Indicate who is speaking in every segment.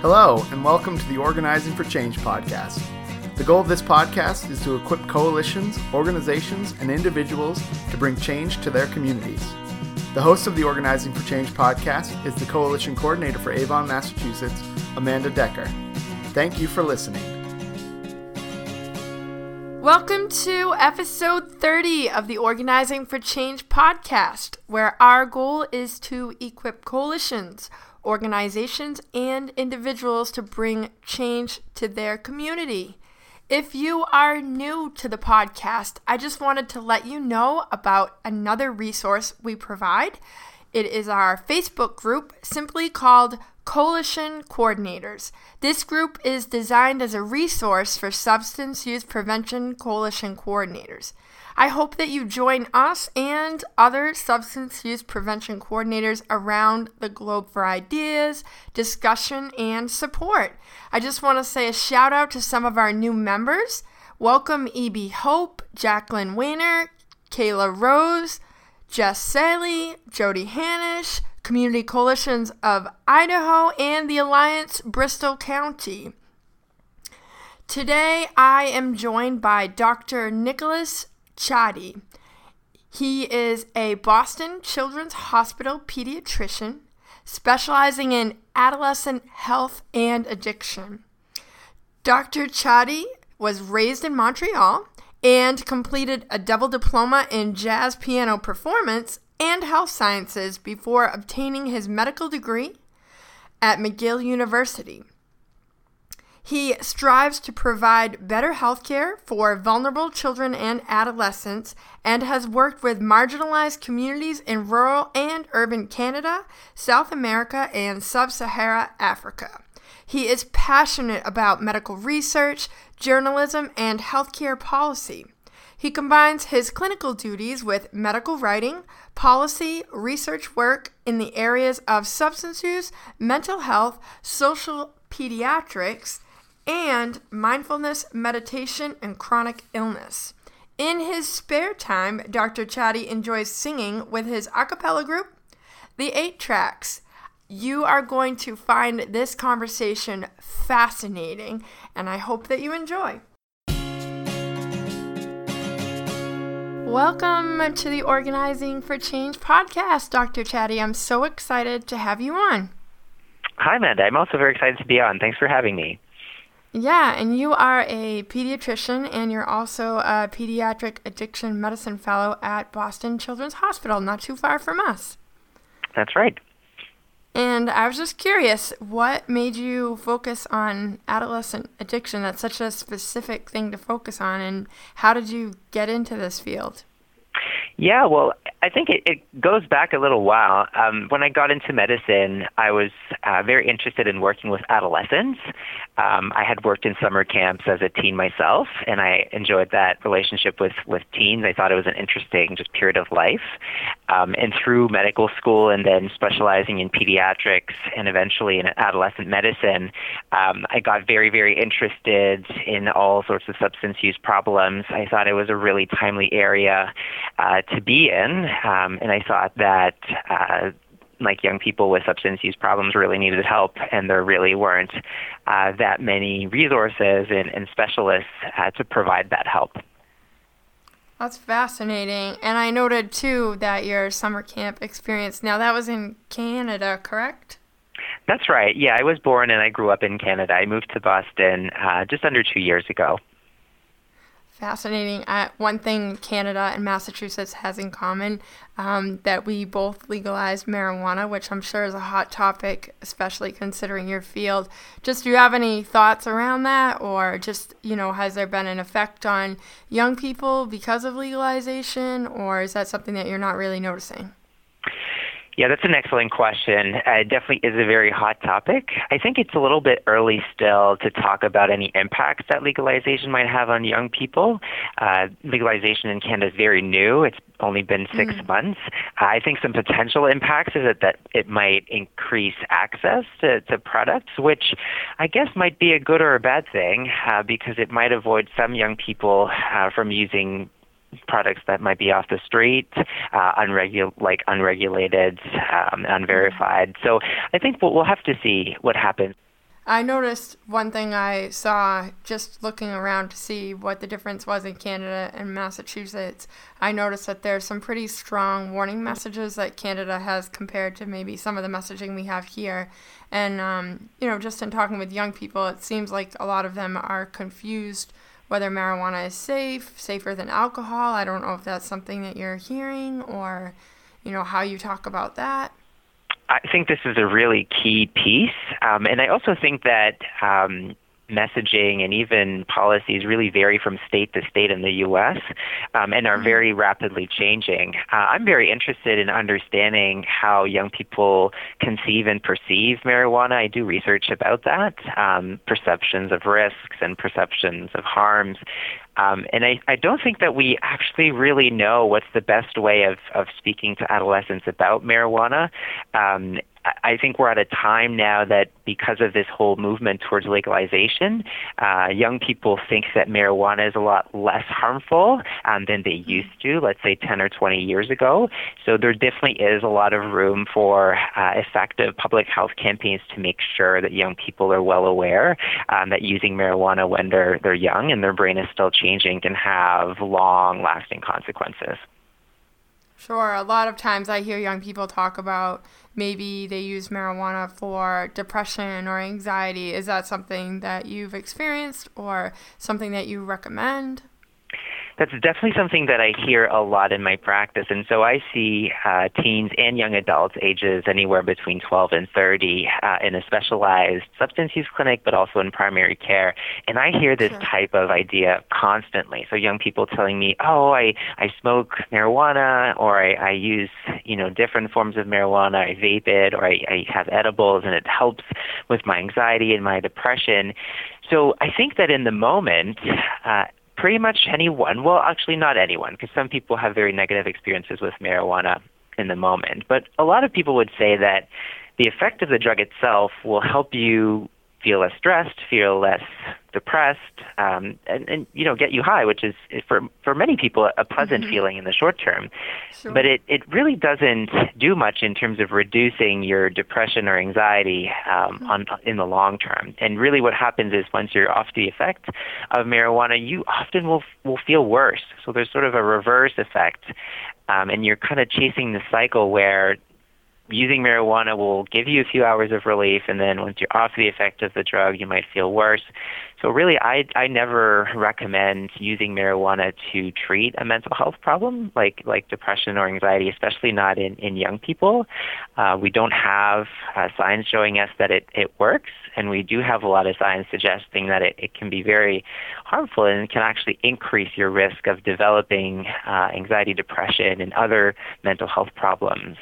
Speaker 1: Hello, and welcome to the Organizing for Change podcast. The goal of this podcast is to equip coalitions, organizations, and individuals to bring change to their communities. The host of the Organizing for Change podcast is the Coalition Coordinator for Avon, Massachusetts, Amanda Decker. Thank you for listening.
Speaker 2: Welcome to episode 30 of the Organizing for Change podcast, where our goal is to equip coalitions, organizations, and individuals to bring change to their community. If you are new to the podcast, I just wanted to let you know about another resource we provide. It is our Facebook group, simply called Coalition Coordinators. This group is designed as a resource for substance use prevention coalition coordinators. I hope that you join us and other substance use prevention coordinators around the globe for ideas, discussion, and support. I just want to say a shout out to some of our new members. Welcome E.B. Hope, Jacqueline Weiner, Kayla Rose, Jess Saley, Jody Hanish, Community Coalitions of Idaho, and the Alliance Bristol County. Today I am joined by Dr. Nicholas Chadi. He is a Boston Children's Hospital pediatrician specializing in adolescent health and addiction. Dr. Chadi was raised in Montreal and completed a double diploma in jazz piano performance and health sciences before obtaining his medical degree at McGill University. He strives to provide better health care for vulnerable children and adolescents and has worked with marginalized communities in rural and urban Canada, South America, and Sub Sahara Africa. He is passionate about medical research, journalism, and healthcare policy. He combines his clinical duties with medical writing, policy, research work in the areas of substance use, mental health, social pediatrics, and mindfulness, meditation, and chronic illness. In his spare time, Dr. Chadi enjoys singing with his a cappella group, The Eight Tracks. You are going to find this conversation fascinating, and I hope that you enjoy. Welcome to the Organizing for Change podcast, Dr. Chadi. I'm so excited to have you on.
Speaker 3: Hi, Amanda. I'm also very excited to be on. Thanks for having me.
Speaker 2: Yeah, and you are a pediatrician and you're also a pediatric addiction medicine fellow at Boston Children's Hospital, not too far from us.
Speaker 3: That's right.
Speaker 2: And I was just curious, what made you focus on adolescent addiction? That's such a specific thing to focus on, and how did you get into this field?
Speaker 3: Yeah, well, I think it, it goes back a little while. Um, when I got into medicine, I was uh, very interested in working with adolescents. Um, I had worked in summer camps as a teen myself, and I enjoyed that relationship with, with teens. I thought it was an interesting just period of life. Um, and through medical school and then specializing in pediatrics and eventually in adolescent medicine, um, I got very, very interested in all sorts of substance use problems. I thought it was a really timely area uh, to be in um, and I thought that uh, like young people with substance use problems really needed help, and there really weren't uh, that many resources and, and specialists uh, to provide that help.
Speaker 2: That's fascinating. And I noted too that your summer camp experience, now that was in Canada, correct?
Speaker 3: That's right. Yeah, I was born and I grew up in Canada. I moved to Boston uh, just under two years ago.
Speaker 2: Fascinating. Uh, one thing Canada and Massachusetts has in common um, that we both legalized marijuana, which I'm sure is a hot topic, especially considering your field. Just do you have any thoughts around that, or just you know, has there been an effect on young people because of legalization, or is that something that you're not really noticing?
Speaker 3: Yeah, that's an excellent question. Uh, it definitely is a very hot topic. I think it's a little bit early still to talk about any impacts that legalization might have on young people. Uh, legalization in Canada is very new. It's only been six mm. months. I think some potential impacts is that, that it might increase access to, to products, which I guess might be a good or a bad thing uh, because it might avoid some young people uh, from using products that might be off the street, uh, unregu- like unregulated, um, unverified. So I think we'll, we'll have to see what happens.
Speaker 2: I noticed one thing I saw just looking around to see what the difference was in Canada and Massachusetts. I noticed that there's some pretty strong warning messages that Canada has compared to maybe some of the messaging we have here. And, um, you know, just in talking with young people, it seems like a lot of them are confused whether marijuana is safe, safer than alcohol. I don't know if that's something that you're hearing or, you know, how you talk about that.
Speaker 3: I think this is a really key piece. Um, and I also think that um, messaging and even policies really vary from state to state in the U.S. Um, and are mm-hmm. very rapidly changing. Uh, I'm very interested in understanding how young people conceive and perceive marijuana. I do research about that, um, perceptions of risks and perceptions of harms. Um, and I, I don't think that we actually really know what's the best way of, of speaking to adolescents about marijuana. Um, I think we're at a time now that because of this whole movement towards legalization, uh, young people think that marijuana is a lot less harmful um, than they used to, let's say 10 or 20 years ago. So there definitely is a lot of room for uh, effective public health campaigns to make sure that young people are well aware um, that using marijuana when they're, they're young and their brain is still changing can have long lasting consequences.
Speaker 2: Sure. A lot of times I hear young people talk about maybe they use marijuana for depression or anxiety. Is that something that you've experienced or something that you recommend?
Speaker 3: That's definitely something that I hear a lot in my practice. And so I see uh, teens and young adults, ages anywhere between 12 and 30, uh, in a specialized substance use clinic, but also in primary care. And I hear this sure. type of idea constantly. So young people telling me, "Oh, I I smoke marijuana, or I, I use you know different forms of marijuana. I vape it, or I, I have edibles, and it helps with my anxiety and my depression." So I think that in the moment, uh, pretty much anyone, well, actually, not anyone, because some people have very negative experiences with marijuana in the moment. But a lot of people would say that the effect of the drug itself will help you feel less stressed, feel less depressed, um, and, and you know get you high, which is for for many people a pleasant mm-hmm. feeling in the short term. Sure. But it it really doesn't do much in terms of reducing your depression or anxiety um, mm-hmm. on in the long term. And really, what happens is once you're off the effect of marijuana, you often will will feel worse. So there's sort of a reverse effect. Um, and you're kind of chasing the cycle where using marijuana will give you a few hours of relief, and then once you're off the effect of the drug, you might feel worse. So really, I I never recommend using marijuana to treat a mental health problem like like depression or anxiety, especially not in in young people. Uh, we don't have uh, science showing us that it it works, and we do have a lot of science suggesting that it, it can be very harmful and can actually increase your risk of developing uh, anxiety, depression, and other mental health problems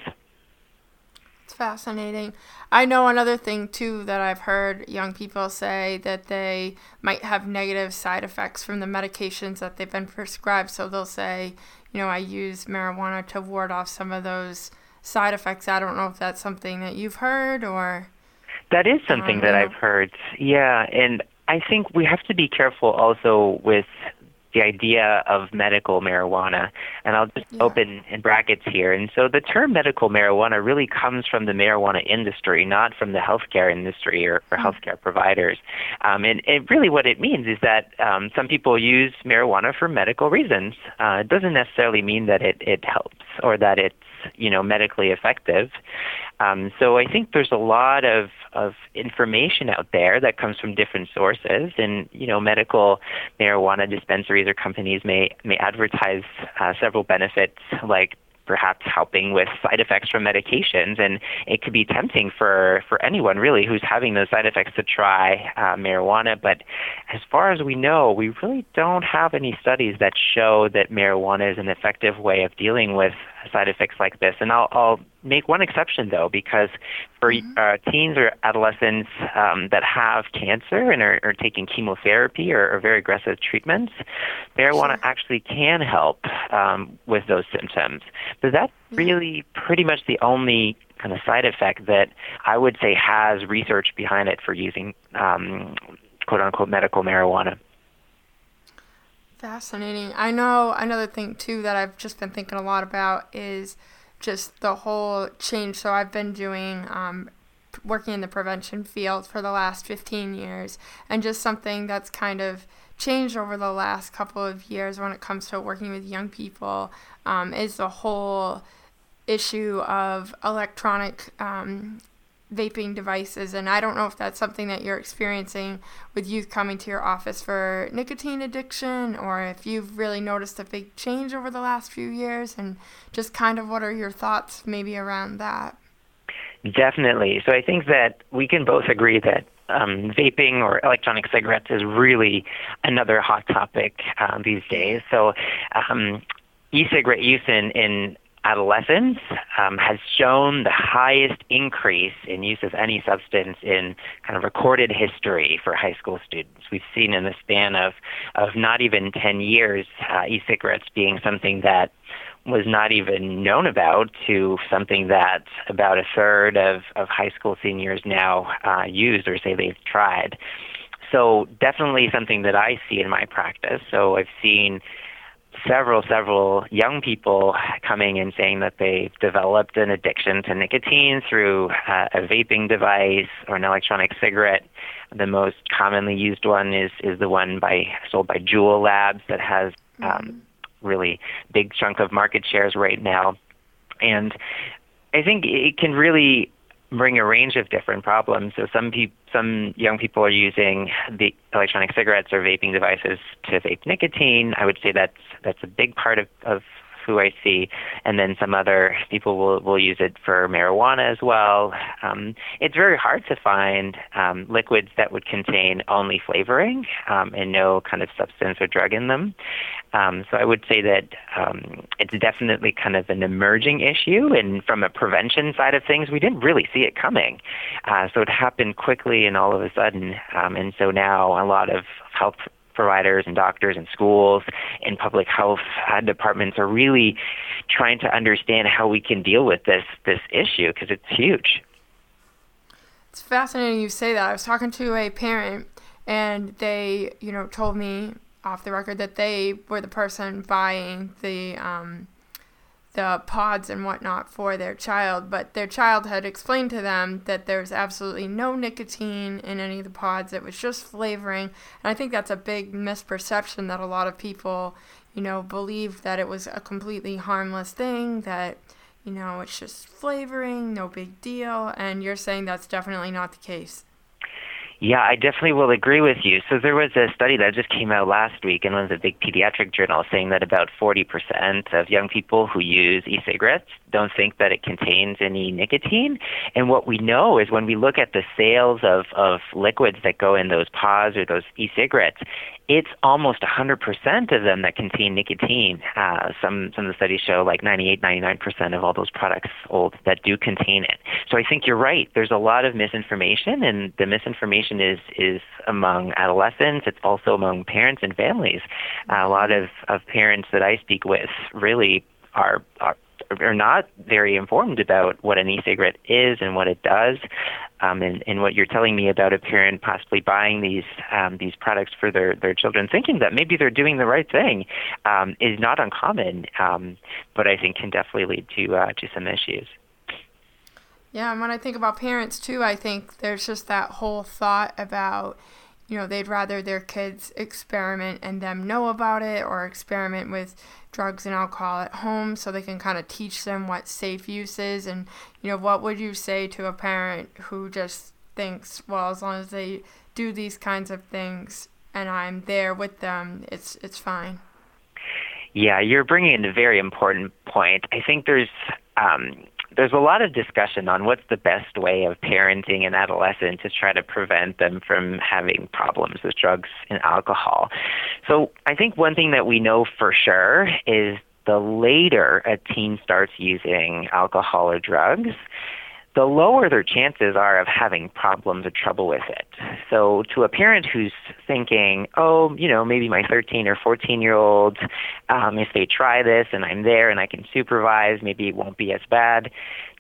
Speaker 2: fascinating. I know another thing too that I've heard young people say that they might have negative side effects from the medications that they've been prescribed. So they'll say, you know, I use marijuana to ward off some of those side effects. I don't know if that's something that you've heard or.
Speaker 3: That is something that I've heard. Yeah, and I think we have to be careful also with the idea of medical marijuana. And I'll just yeah. open in brackets here. And so the term medical marijuana really comes from the marijuana industry, not from the healthcare industry or, or mm-hmm. healthcare providers. Um, and, and really what it means is that um, some people use marijuana for medical reasons. Uh, it doesn't necessarily mean that it, it helps or that it's you know medically effective. Um, so I think there's a lot of, of information out there that comes from different sources, and you know, medical marijuana dispensaries or companies may may advertise uh, several benefits like perhaps helping with side effects from medications. And it could be tempting for, for anyone really who's having those side effects to try uh, marijuana. But as far as we know, we really don't have any studies that show that marijuana is an effective way of dealing with side effects like this. And I'll, I'll make one exception though, because for mm-hmm. uh, teens or adolescents um, that have cancer and are, are taking chemotherapy or, or, very aggressive treatments, marijuana sure. actually can help um, with those symptoms. But that's mm-hmm. really pretty much the only kind of side effect that I would say has research behind it for using um, quote unquote medical marijuana.
Speaker 2: Fascinating. I know another thing too that I've just been thinking a lot about is just the whole change. So I've been doing um, working in the prevention field for the last 15 years, and just something that's kind of changed over the last couple of years when it comes to working with young people um, is the whole issue of electronic um, vaping devices. And I don't know if that's something that you're experiencing with youth coming to your office for nicotine addiction or if you've really noticed a big change over the last few years and just kind of what are your thoughts maybe around that?
Speaker 3: Definitely. So I think that we can both agree that um, vaping or electronic cigarettes is really another hot topic uh, these days. So um, e-cigarette use in, in adolescence um, has shown the highest increase in use of any substance in kind of recorded history for high school students. We've seen in the span of, of not even 10 years uh, e cigarettes being something that was not even known about to something that about a third of, of high school seniors now uh, use or say they've tried. So, definitely something that I see in my practice. So, I've seen several, several young people coming and saying that they've developed an addiction to nicotine through uh, a vaping device or an electronic cigarette. The most commonly used one is is the one by sold by Juul Labs that has um, mm-hmm. really big chunk of market shares right now, and I think it can really bring a range of different problems. So some people, some young people are using the electronic cigarettes or vaping devices to vape nicotine. I would say that's that's a big part of, of who I see, and then some other people will will use it for marijuana as well. Um, it's very hard to find um, liquids that would contain only flavoring um, and no kind of substance or drug in them. Um, so I would say that um, it's definitely kind of an emerging issue, and from a prevention side of things, we didn't really see it coming. Uh, so it happened quickly and all of a sudden, um, and so now a lot of health providers and doctors and schools and public health uh, departments are really trying to understand how we can deal with this this issue because it's huge.
Speaker 2: It's fascinating you say that. I was talking to a parent and they, you know, told me off the record that they were the person buying the um, the pods and whatnot for their child, but their child had explained to them that there's absolutely no nicotine in any of the pods. It was just flavoring. And I think that's a big misperception that a lot of people, you know, believe that it was a completely harmless thing, that, you know, it's just flavoring, no big deal. And you're saying that's definitely not the case.
Speaker 3: Yeah, I definitely will agree with you. So there was a study that just came out last week in one of the big pediatric journals saying that about 40% of young people who use e-cigarettes don't think that it contains any nicotine. And what we know is when we look at the sales of, of liquids that go in those pods or those e-cigarettes, it's almost 100% of them that contain nicotine. Uh, some some of the studies show like 98, 99% of all those products sold that do contain it. So I think you're right. There's a lot of misinformation, and the misinformation is is among adolescents. It's also among parents and families. Uh, a lot of of parents that I speak with really are are are not very informed about what an e-cigarette is and what it does. Um, and, and what you're telling me about a parent possibly buying these um, these products for their, their children, thinking that maybe they're doing the right thing, um, is not uncommon, um, but I think can definitely lead to uh, to some issues.
Speaker 2: Yeah, and when I think about parents too, I think there's just that whole thought about you know, they'd rather their kids experiment and them know about it or experiment with drugs and alcohol at home so they can kind of teach them what safe use is. And, you know, what would you say to a parent who just thinks, well, as long as they do these kinds of things and I'm there with them, it's, it's fine?
Speaker 3: Yeah, you're bringing in a very important point. I think there's um, there's a lot of discussion on what's the best way of parenting an adolescent to try to prevent them from having problems with drugs and alcohol. So I think one thing that we know for sure is the later a teen starts using alcohol or drugs, the lower their chances are of having problems or trouble with it. So, to a parent who's thinking, oh, you know, maybe my 13 or 14 year old, um, if they try this and I'm there and I can supervise, maybe it won't be as bad.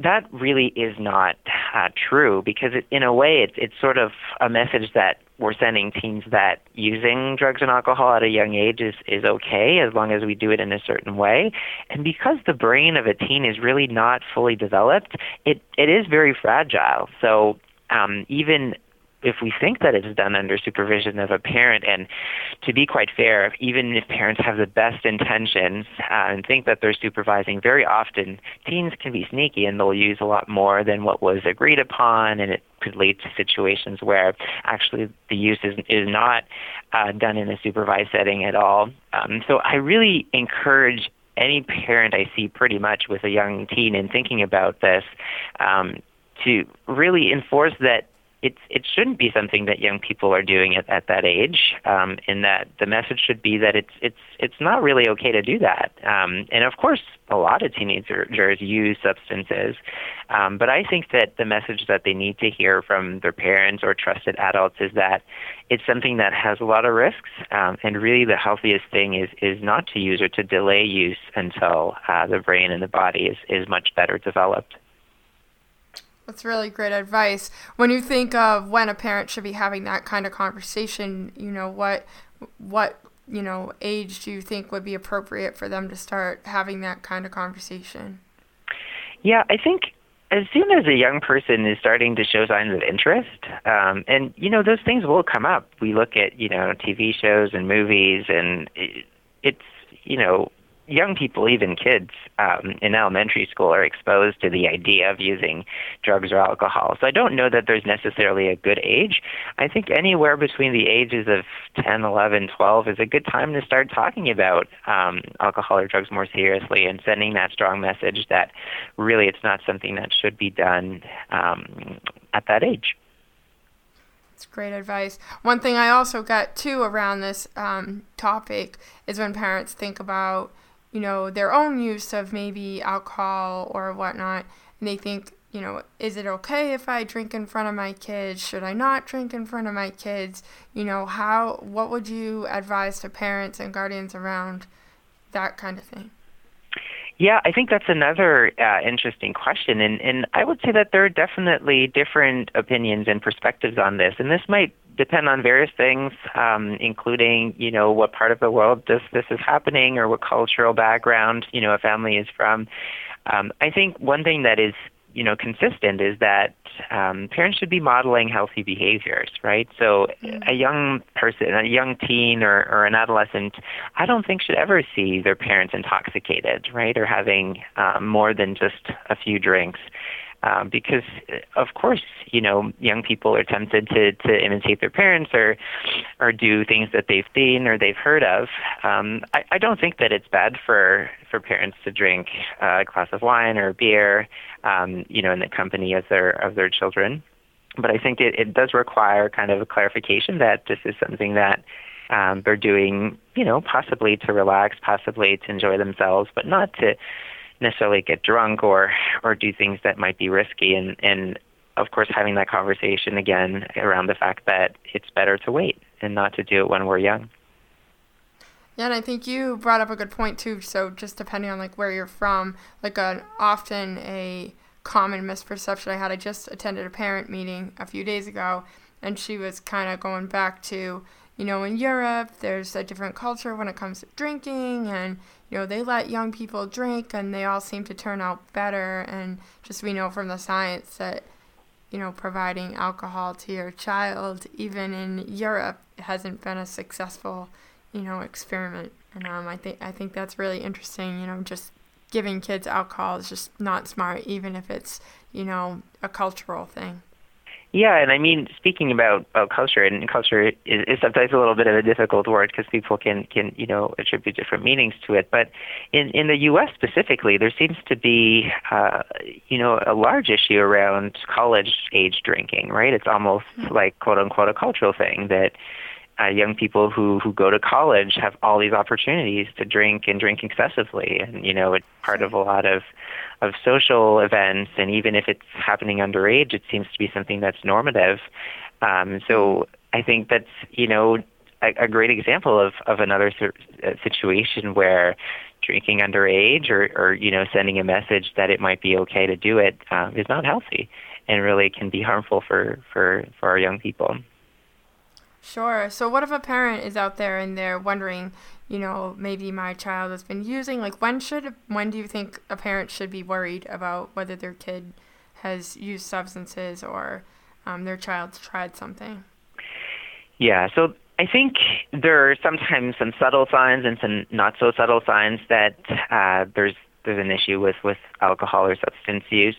Speaker 3: That really is not uh, true because, it, in a way, it's, it's sort of a message that we're sending teens that using drugs and alcohol at a young age is, is okay as long as we do it in a certain way. And because the brain of a teen is really not fully developed, it, it is very fragile. So um, even if we think that it's done under supervision of a parent, and to be quite fair, even if parents have the best intentions uh, and think that they're supervising, very often teens can be sneaky and they'll use a lot more than what was agreed upon, and it could lead to situations where actually the use is, is not uh, done in a supervised setting at all. Um, so I really encourage any parent I see pretty much with a young teen in thinking about this um, to really enforce that it shouldn't be something that young people are doing at, at that age, um, and that the message should be that it's it's it's not really okay to do that. Um, and of course, a lot of teenagers use substances, um, but I think that the message that they need to hear from their parents or trusted adults is that it's something that has a lot of risks, um, and really the healthiest thing is is not to use or to delay use until uh, the brain and the body is is much better developed.
Speaker 2: That's really great advice. When you think of when a parent should be having that kind of conversation, you know, what what, you know, age do you think would be appropriate for them to start having that kind of conversation?
Speaker 3: Yeah, I think as soon as a young person is starting to show signs of interest, um, and you know those things will come up. We look at you know TV shows and movies, and it's you know young people, even kids um, in elementary school, are exposed to the idea of using drugs or alcohol. So I don't know that there's necessarily a good age. I think anywhere between the ages of 10, 11, 12 is a good time to start talking about um, alcohol or drugs more seriously and sending that strong message that really it's not something that should be done um, at that age.
Speaker 2: It's great advice. One thing I also got too around this um, topic is when parents think about you know, their own use of maybe alcohol or whatnot, and they think, you know, is it okay if I drink in front of my kids? Should I not drink in front of my kids? You know, how, what would you advise to parents and guardians around that kind of thing?
Speaker 3: Yeah, I think that's another uh, interesting question, and and I would say that there are definitely different opinions and perspectives on this, and this might depend on various things, um, including you know what part of the world this this is happening or what cultural background you know a family is from. Um, I think one thing that is you know consistent is that um, parents should be modeling healthy behaviors, right? So mm-hmm. a young person, a young teen or, or an adolescent, I don't think should ever see their parents intoxicated, right, or having um, more than just a few drinks um, because of course you know young people are tempted to to imitate their parents or or do things that they've seen or they've heard of. Um, I, I don't think that it's bad for for parents to drink uh, a glass of wine or beer, um, you know, in the company of their of their children. But I think it, it does require kind of a clarification that this is something that um, they're doing, you know, possibly to relax, possibly to enjoy themselves, but not to necessarily get drunk or or do things that might be risky and and of course having that conversation again around the fact that it's better to wait and not to do it when we're young.
Speaker 2: Yeah, and I think you brought up a good point too. So just depending on like where you're from, like an often a common misperception I had. I just attended a parent meeting a few days ago, and she was kind of going back to you know, in Europe, there's a different culture when it comes to drinking, and you know, they let young people drink, and they all seem to turn out better. And just we know from the science that, you know, providing alcohol to your child, even in Europe, hasn't been a successful, you know, experiment. And um, I think I think that's really interesting. You know, just giving kids alcohol is just not smart, even if it's you know a cultural thing.
Speaker 3: Yeah, and I mean, speaking about, about culture, and culture is, is sometimes a little bit of a difficult word because people can, can, you know, attribute different meanings to it. But in, in the U.S. specifically, there seems to be, uh, you know, a large issue around college age drinking, right? It's almost mm-hmm. like, quote unquote, a cultural thing that uh, young people who who go to college have all these opportunities to drink and drink excessively, and you know it's part of a lot of of social events, and even if it's happening underage, it seems to be something that's normative. Um, so I think that's you know a, a great example of of another uh, situation where drinking underage or or you know sending a message that it might be okay to do it um, is not healthy and really can be harmful for for for our young people.
Speaker 2: Sure. So, what if a parent is out there and they're wondering, you know, maybe my child has been using? Like, when should, when do you think a parent should be worried about whether their kid has used substances or um, their child's tried something.
Speaker 3: Yeah, so I think there are sometimes some subtle signs and some not so subtle signs that uh, there's there's an issue with with alcohol or substance use.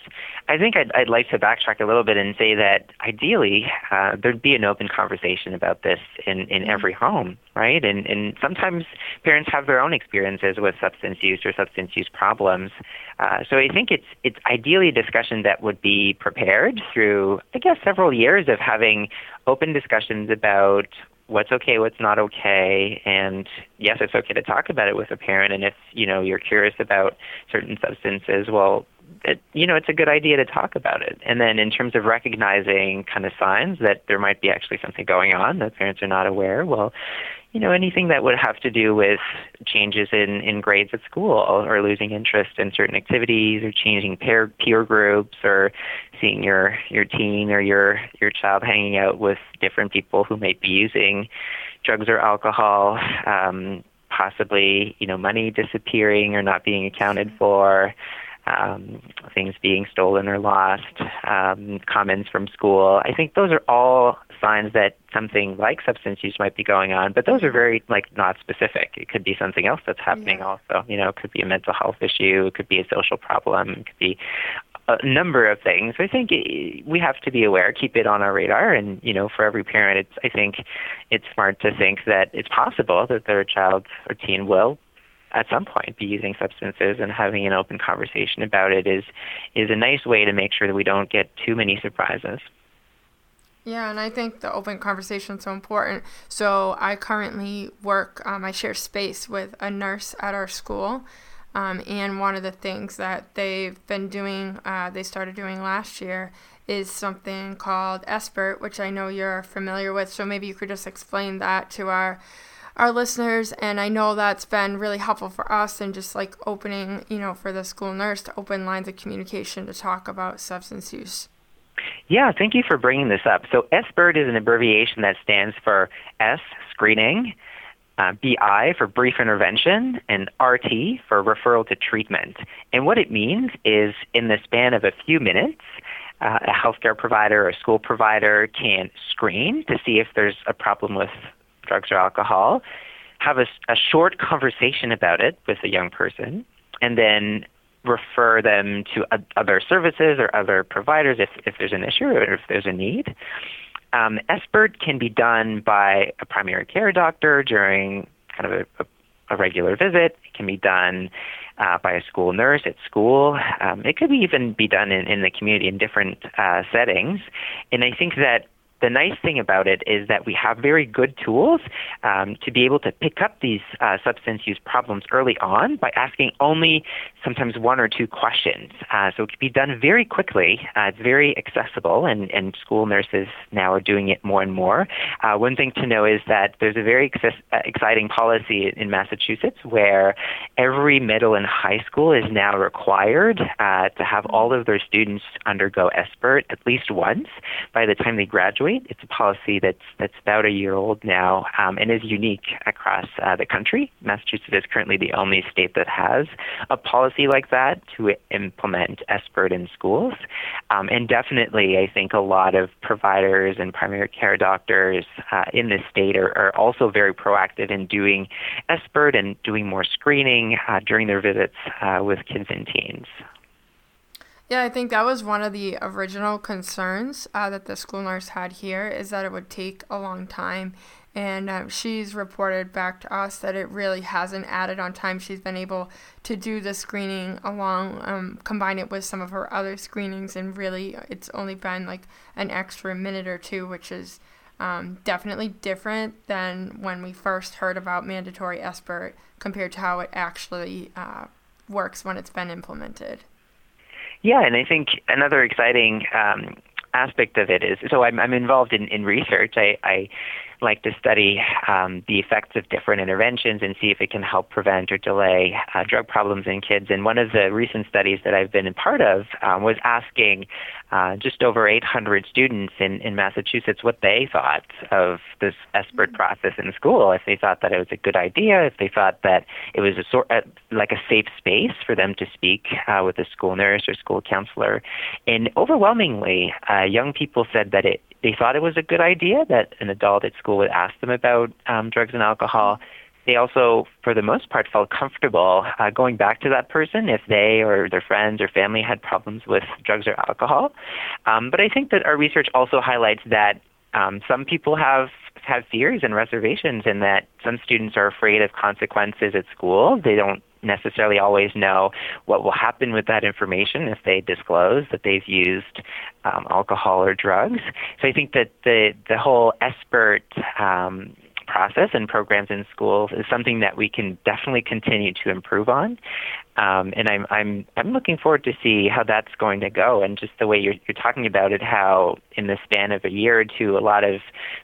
Speaker 3: I think I'd, I'd like to backtrack a little bit and say that ideally uh, there'd be an open conversation about this in in mm-hmm. every home, right? And and sometimes parents have their own experiences with substance use or substance use problems. Uh, so I think it's it's ideally a discussion that would be prepared through I guess several years of having open discussions about what's okay, what's not okay, and yes, it's okay to talk about it with a parent. And if you know you're curious about certain substances, well, it, you know it's a good idea to talk about it. And then in terms of recognizing kind of signs that there might be actually something going on that parents are not aware, well, you know, anything that would have to do with changes in, in grades at school or losing interest in certain activities or changing peer peer groups or seeing your, your teen or your, your child hanging out with different people who might be using drugs or alcohol, um, possibly, you know, money disappearing or not being accounted for, um, things being stolen or lost, um, comments from school. I think those are all signs that something like substance use might be going on, but those are very like not specific. It could be something else that's happening yeah. also. You know, it could be a mental health issue, it could be a social problem, it could be a number of things. I think we have to be aware, keep it on our radar, and you know, for every parent, it's I think it's smart to think that it's possible that their child or teen will at some point be using substances and having an open conversation about it is is a nice way to make sure that we don't get too many surprises.
Speaker 2: Yeah, and I think the open conversation is so important. So I currently work, um, I share space with a nurse at our school. Um, and one of the things that they've been doing, uh, they started doing last year, is something called SBIRT, which I know you're familiar with. So maybe you could just explain that to our our listeners and I know that's been really helpful for us and just like opening, you know, for the school nurse to open lines of communication to talk about substance use.
Speaker 3: Yeah, thank you for bringing this up. So SBIRT is an abbreviation that stands for S screening, uh, BI for brief intervention, and RT for referral to treatment. And what it means is in the span of a few minutes, uh, a healthcare provider or school provider can screen to see if there's a problem with drugs or alcohol, have a, a short conversation about it with a young person, and then refer them to other services or other providers if, if there's an issue or if there's a need. Um, can be done by a primary care doctor during kind of a, a, a regular visit. It can be done uh, by a school nurse at school. Um, it could even be done in, in the community in different uh, settings. And I think that the nice thing about it is that we have very good tools um, to be able to pick up these uh, substance use problems early on by asking only sometimes one or two questions. Uh, so it can be done very quickly. Uh, it's very accessible, and, and school nurses now are doing it more and more. Uh, one thing to know is that there's a very ex- uh, exciting policy in Massachusetts where every middle and high school is now required uh, to have all of their students undergo SBIRT at least once by the time they graduate It's a policy that's that's about a year old now um, and is unique across uh, the country. Massachusetts is currently the only state that has a policy like that to implement SBIRT in schools. Um, and definitely, I think a lot of providers and primary care doctors uh, in this state are, are, also very proactive in doing SBIRT and doing more screening uh, during their visits uh, with kids and teens.
Speaker 2: Yeah, I think that was one of the original concerns uh, that the school nurse had here is that it would take a long time. And um, she's reported back to us that it really hasn't added on time. She's been able to do the screening along, um, combine it with some of her other screenings, and really it's only been like an extra minute or two, which is um, definitely different than when we first heard about mandatory SBIRT compared to how it actually uh, works when it's been implemented.
Speaker 3: Yeah, and I think another exciting um, aspect of it is so I'm, I'm involved in, in research. I, I like to study um, the effects of different interventions and see if it can help prevent or delay uh, drug problems in kids. And one of the recent studies that I've been a part of um, was asking uh, just over 800 students in, in Massachusetts what they thought of this SBIRT process in school, if they thought that it was a good idea, if they thought that it was a sort uh, like a safe space for them to speak uh, with a school nurse or school counselor. And overwhelmingly, uh, young people said that it they thought it was a good idea that an adult at school would ask them about um, drugs and alcohol. They also, for the most part, felt comfortable uh, going back to that person if they or their friends or family had problems with drugs or alcohol. Um, but I think that our research also highlights that um, some people have have fears and reservations, and that some students are afraid of consequences at school. They don't necessarily always know what will happen with that information if they disclose that they've used um, alcohol or drugs. So I think that the the whole SBIRT um, process and programs in schools is something that we can definitely continue to improve on. Um, and I'm I'm I'm looking forward to see how that's going to go, and just the way you're you're talking about it, how in the span of a year or two, a lot of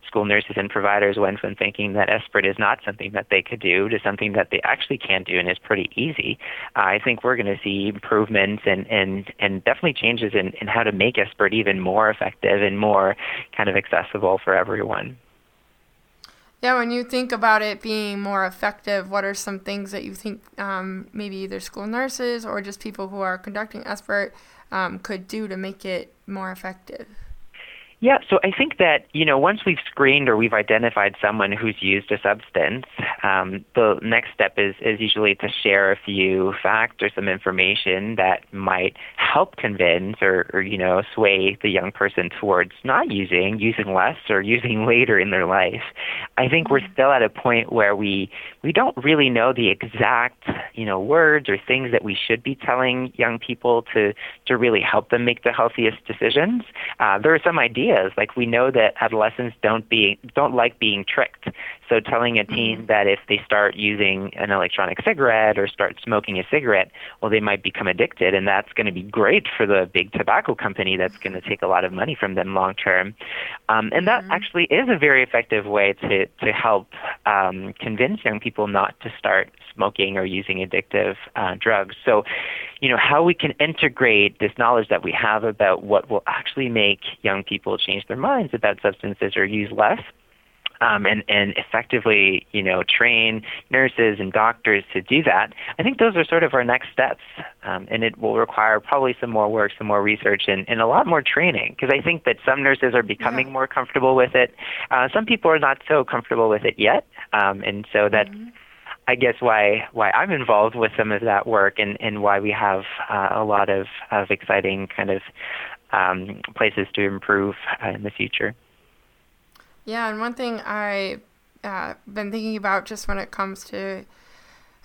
Speaker 3: school nurses and providers went from thinking that SBIRT is not something that they could do to something that they actually can do and is pretty easy. Uh, I think we're going to see improvements and and and definitely changes in in how to make SBIRT even more effective and more kind of accessible for everyone.
Speaker 2: Yeah, when you think about it being more effective, what are some things that you think um, maybe either school nurses or just people who are conducting SBIRT um, could do to make it more effective?
Speaker 3: Yeah, so I think that you know once we've screened or we've identified someone who's used a substance, um, the next step is is usually to share a few facts or some information that might help convince or, or you know sway the young person towards not using, using less, or using later in their life. I think we're still at a point where we we don't really know the exact you know words or things that we should be telling young people to to really help them make the healthiest decisions. Uh, there are some ideas ideas. Like we know that adolescents don't be don't like being tricked. So telling a teen mm-hmm. that if they start using an electronic cigarette or start smoking a cigarette, well, they might become addicted, and that's going to be great for the big tobacco company that's going to take a lot of money from them long term. Um, and that mm-hmm. actually is a very effective way to to help um, convince young people not to start smoking or using addictive uh, drugs. So, you know, how we can integrate this knowledge that we have about what will actually make young people change their minds about substances or use less um, and, and effectively, you know, train nurses and doctors to do that, I think those are sort of our next steps. Um, and it will require probably some more work, some more research, and, and a lot more training because I think that some nurses are becoming yeah. more comfortable with it. Uh, some people are not so comfortable with it yet. Um, and so that mm-hmm. I guess, why, why I'm involved with some of that work and, and why we have uh, a lot of, of exciting kind of um, places to improve uh, in the future.
Speaker 2: Yeah, and one thing I've uh, been thinking about just when it comes to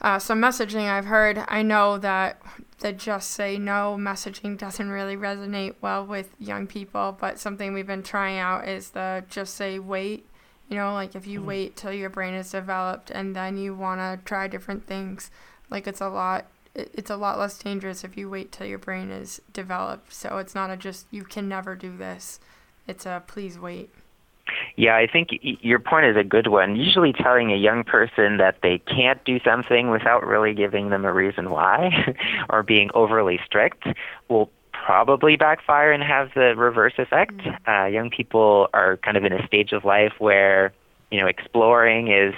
Speaker 2: uh, some messaging I've heard, I know that the just say no messaging doesn't really resonate well with young people, but something we've been trying out is the just say wait. You know, like if you mm-hmm. wait till your brain is developed and then you want to try different things, like it's a lot it's a lot less dangerous if you wait till your brain is developed. So it's not a just you can never do this. It's a please wait.
Speaker 3: Yeah, I think your point is a good one. Usually telling a young person that they can't do something without really giving them a reason why or being overly strict will probably backfire and have the reverse effect. Mm-hmm. Uh, young people are kind of in a stage of life where, you know, exploring is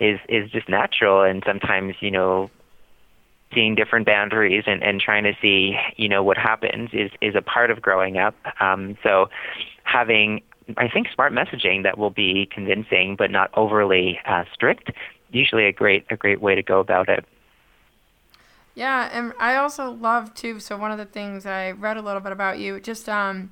Speaker 3: is is just natural and sometimes, you know, seeing different boundaries and, and trying to see, you know, what happens is, is a part of growing up. Um, so having I think smart messaging that will be convincing but not overly uh, strict. Usually, a great a great way to go about it.
Speaker 2: Yeah, and I also love too. So one of the things I read a little bit about you, just um,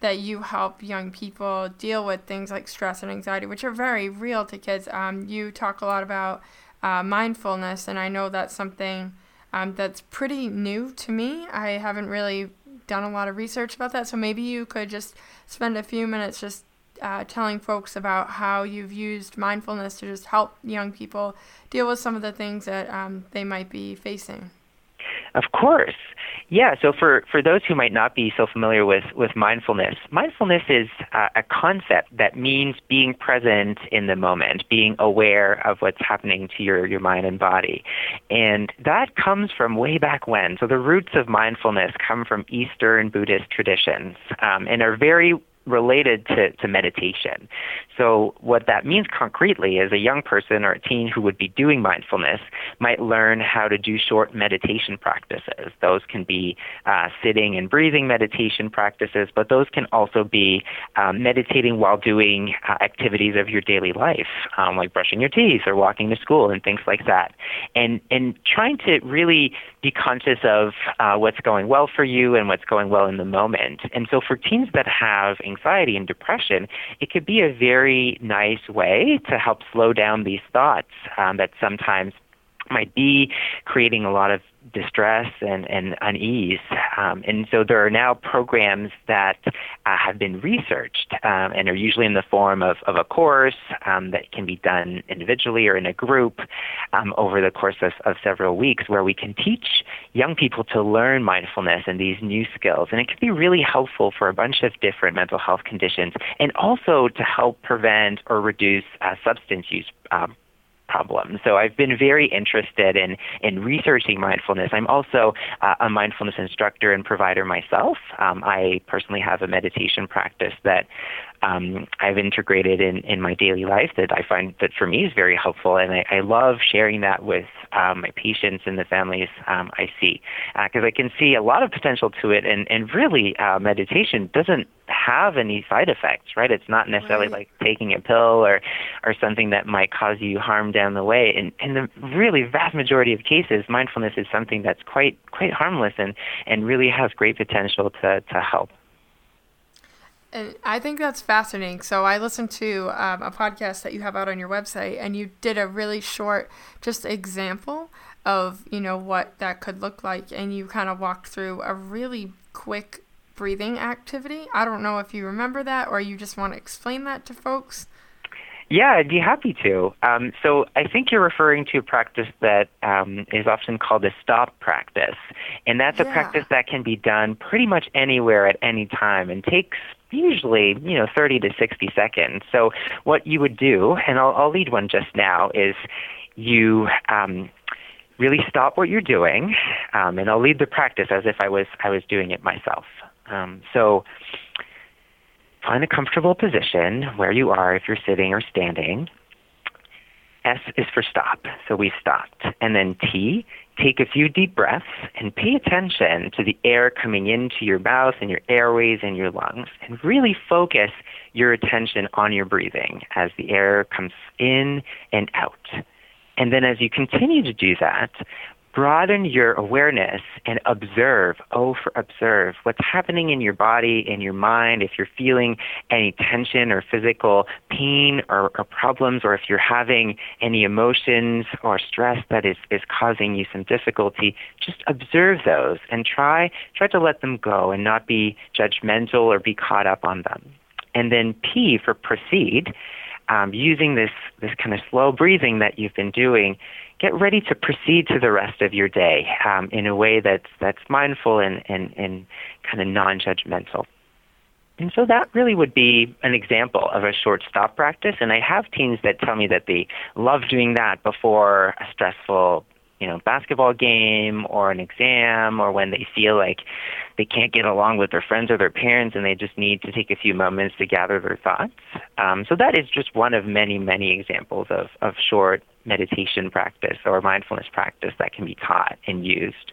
Speaker 2: that you help young people deal with things like stress and anxiety, which are very real to kids. Um, you talk a lot about uh, mindfulness, and I know that's something um, that's pretty new to me. I haven't really done a lot of research about that. So maybe you could just spend a few minutes just uh, telling folks about how you've used mindfulness to just help young people deal with some of the things that um, they might be facing.
Speaker 3: Of course. Yeah, so for, for those who might not be so familiar with, with mindfulness, mindfulness is uh, a concept that means being present in the moment, being aware of what's happening to your, your mind and body. And that comes from way back when. So the roots of mindfulness come from Eastern Buddhist traditions um, and are very related to, to meditation. So, what that means concretely is a young person or a teen who would be doing mindfulness might learn how to do short meditation practices. Those can be uh, sitting and breathing meditation practices, but those can also be um, meditating while doing uh, activities of your daily life, um, like brushing your teeth or walking to school and things like that. And, and trying to really be conscious of uh, what's going well for you and what's going well in the moment. And so, for teens that have anxiety and depression, it could be a very nice way to help slow down these thoughts um, that sometimes might be creating a lot of distress and, and unease. Um, and so there are now programs that uh, have been researched um, and are usually in the form of, of a course um, that can be done individually or in a group um, over the course of, of several weeks where we can teach young people to learn mindfulness and these new skills. And it can be really helpful for a bunch of different mental health conditions and also to help prevent or reduce uh, substance use um, problem. So I've been very interested in, in researching mindfulness. I'm also uh, a mindfulness instructor and provider myself. Um, I personally have a meditation practice that um, I've integrated in, in my daily life that I find that for me is very helpful, and I, I love sharing that with um, my patients and the families um, I see because uh, I can see a lot of potential to it, and and really uh, meditation doesn't have any side effects, right? It's not necessarily right. like taking a pill or or something that might cause you harm down the way. And in the really vast majority of cases, mindfulness is something that's quite quite harmless and and really has great potential to to help.
Speaker 2: And I think that's fascinating. So I listened to um, a podcast that you have out on your website, and you did a really short, just example of you know what that could look like, and you kind of walked through a really quick breathing activity. I don't know if you remember that, or you just want to explain that to folks.
Speaker 3: Yeah, I'd be happy to. Um, so I think you're referring to a practice that um, is often called a stop practice. And that's yeah. a practice that can be done pretty much anywhere at any time and takes usually you know 30 to 60 seconds. So what you would do, and I'll, I'll lead one just now, is you um, really stop what you're doing, um, and I'll lead the practice as if I was I was doing it myself. Um, so find a comfortable position where you are if you're sitting or standing. S is for stop, so we stopped. And then T take a few deep breaths and pay attention to the air coming into your mouth and your airways and your lungs and really focus your attention on your breathing as the air comes in and out. And then as you continue to do that, broaden your awareness and observe, oh, for observe what's happening in your body, in your mind, if you're feeling any tension or physical pain or, or problems, or if you're having any emotions or stress that is, is causing you some difficulty, just observe those and try, try to let them go and not be judgmental or be caught up on them. And then P for proceed, um, using this, this kind of slow breathing that you've been doing, get ready to proceed to the rest of your day um, in a way that's that's mindful and and, and kind of non-judgmental. And so that really would be an example of a short stop practice. And I have teens that tell me that they love doing that before a stressful, you know, basketball game or an exam or when they feel like they can't get along with their friends or their parents and they just need to take a few moments to gather their thoughts. Um, so that is just one of many, many examples of, of short meditation practice or mindfulness practice that can be taught and used.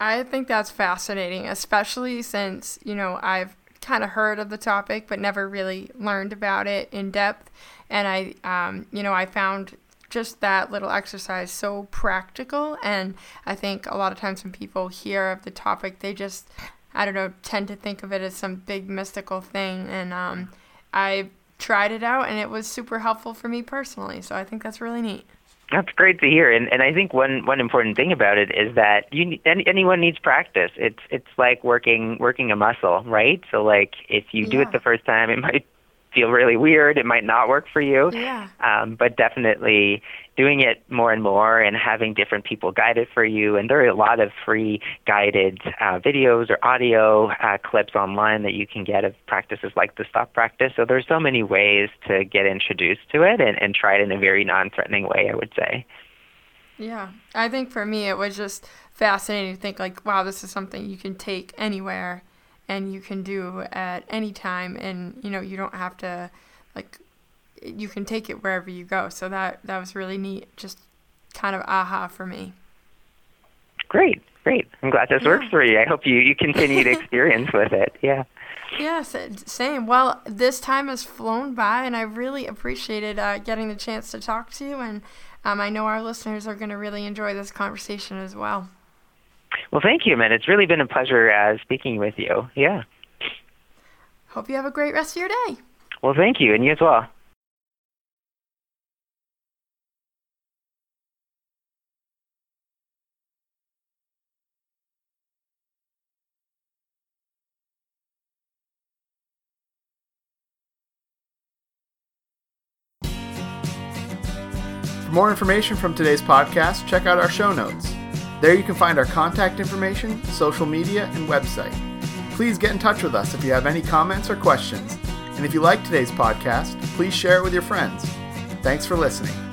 Speaker 2: I think that's fascinating, especially since, you know, I've kind of heard of the topic but never really learned about it in depth. And I, um, you know, I found just that little exercise so practical. And I think a lot of times when people hear of the topic, they just, I don't know, tend to think of it as some big mystical thing. And um, I tried it out and it was super helpful for me personally. So I think that's really neat.
Speaker 3: That's great to hear, and and I think one one important thing about it is that you any, anyone needs practice. It's it's like working working a muscle, right? So like if you do it the first time, it might feel really weird. It might not work for you.
Speaker 2: Yeah.
Speaker 3: Um, but definitely doing it more and more and having different people guide it for you. And there are a lot of free guided uh, videos or audio uh, clips online that you can get of practices like the stop practice. So there's so many ways to get introduced to it and, and try it in a very non-threatening way, I would say.
Speaker 2: Yeah, I think for me it was just fascinating to think like, wow, this is something you can take anywhere and you can do at any time and you know, you don't have to like you can take it wherever you go. So that that was really neat. Just kind of aha for me.
Speaker 3: Great, great. I'm glad this yeah. works for you. I hope you you continue to experience with it. Yeah.
Speaker 2: Yes, same. Well, this time has flown by, and I really appreciated uh, getting the chance to talk to you. And um, I know our listeners are going to really enjoy this conversation as well.
Speaker 3: Well, thank you, man. It's really been a pleasure uh, speaking with you. Yeah.
Speaker 2: Hope you have a great rest of your day.
Speaker 3: Well, thank you, and you as well.
Speaker 1: For more information from today's podcast, check out our show notes. There you can find our contact information, social media, and website. Please get in touch with us if you have any comments or questions. And if you like today's podcast, please share it with your friends. Thanks for listening.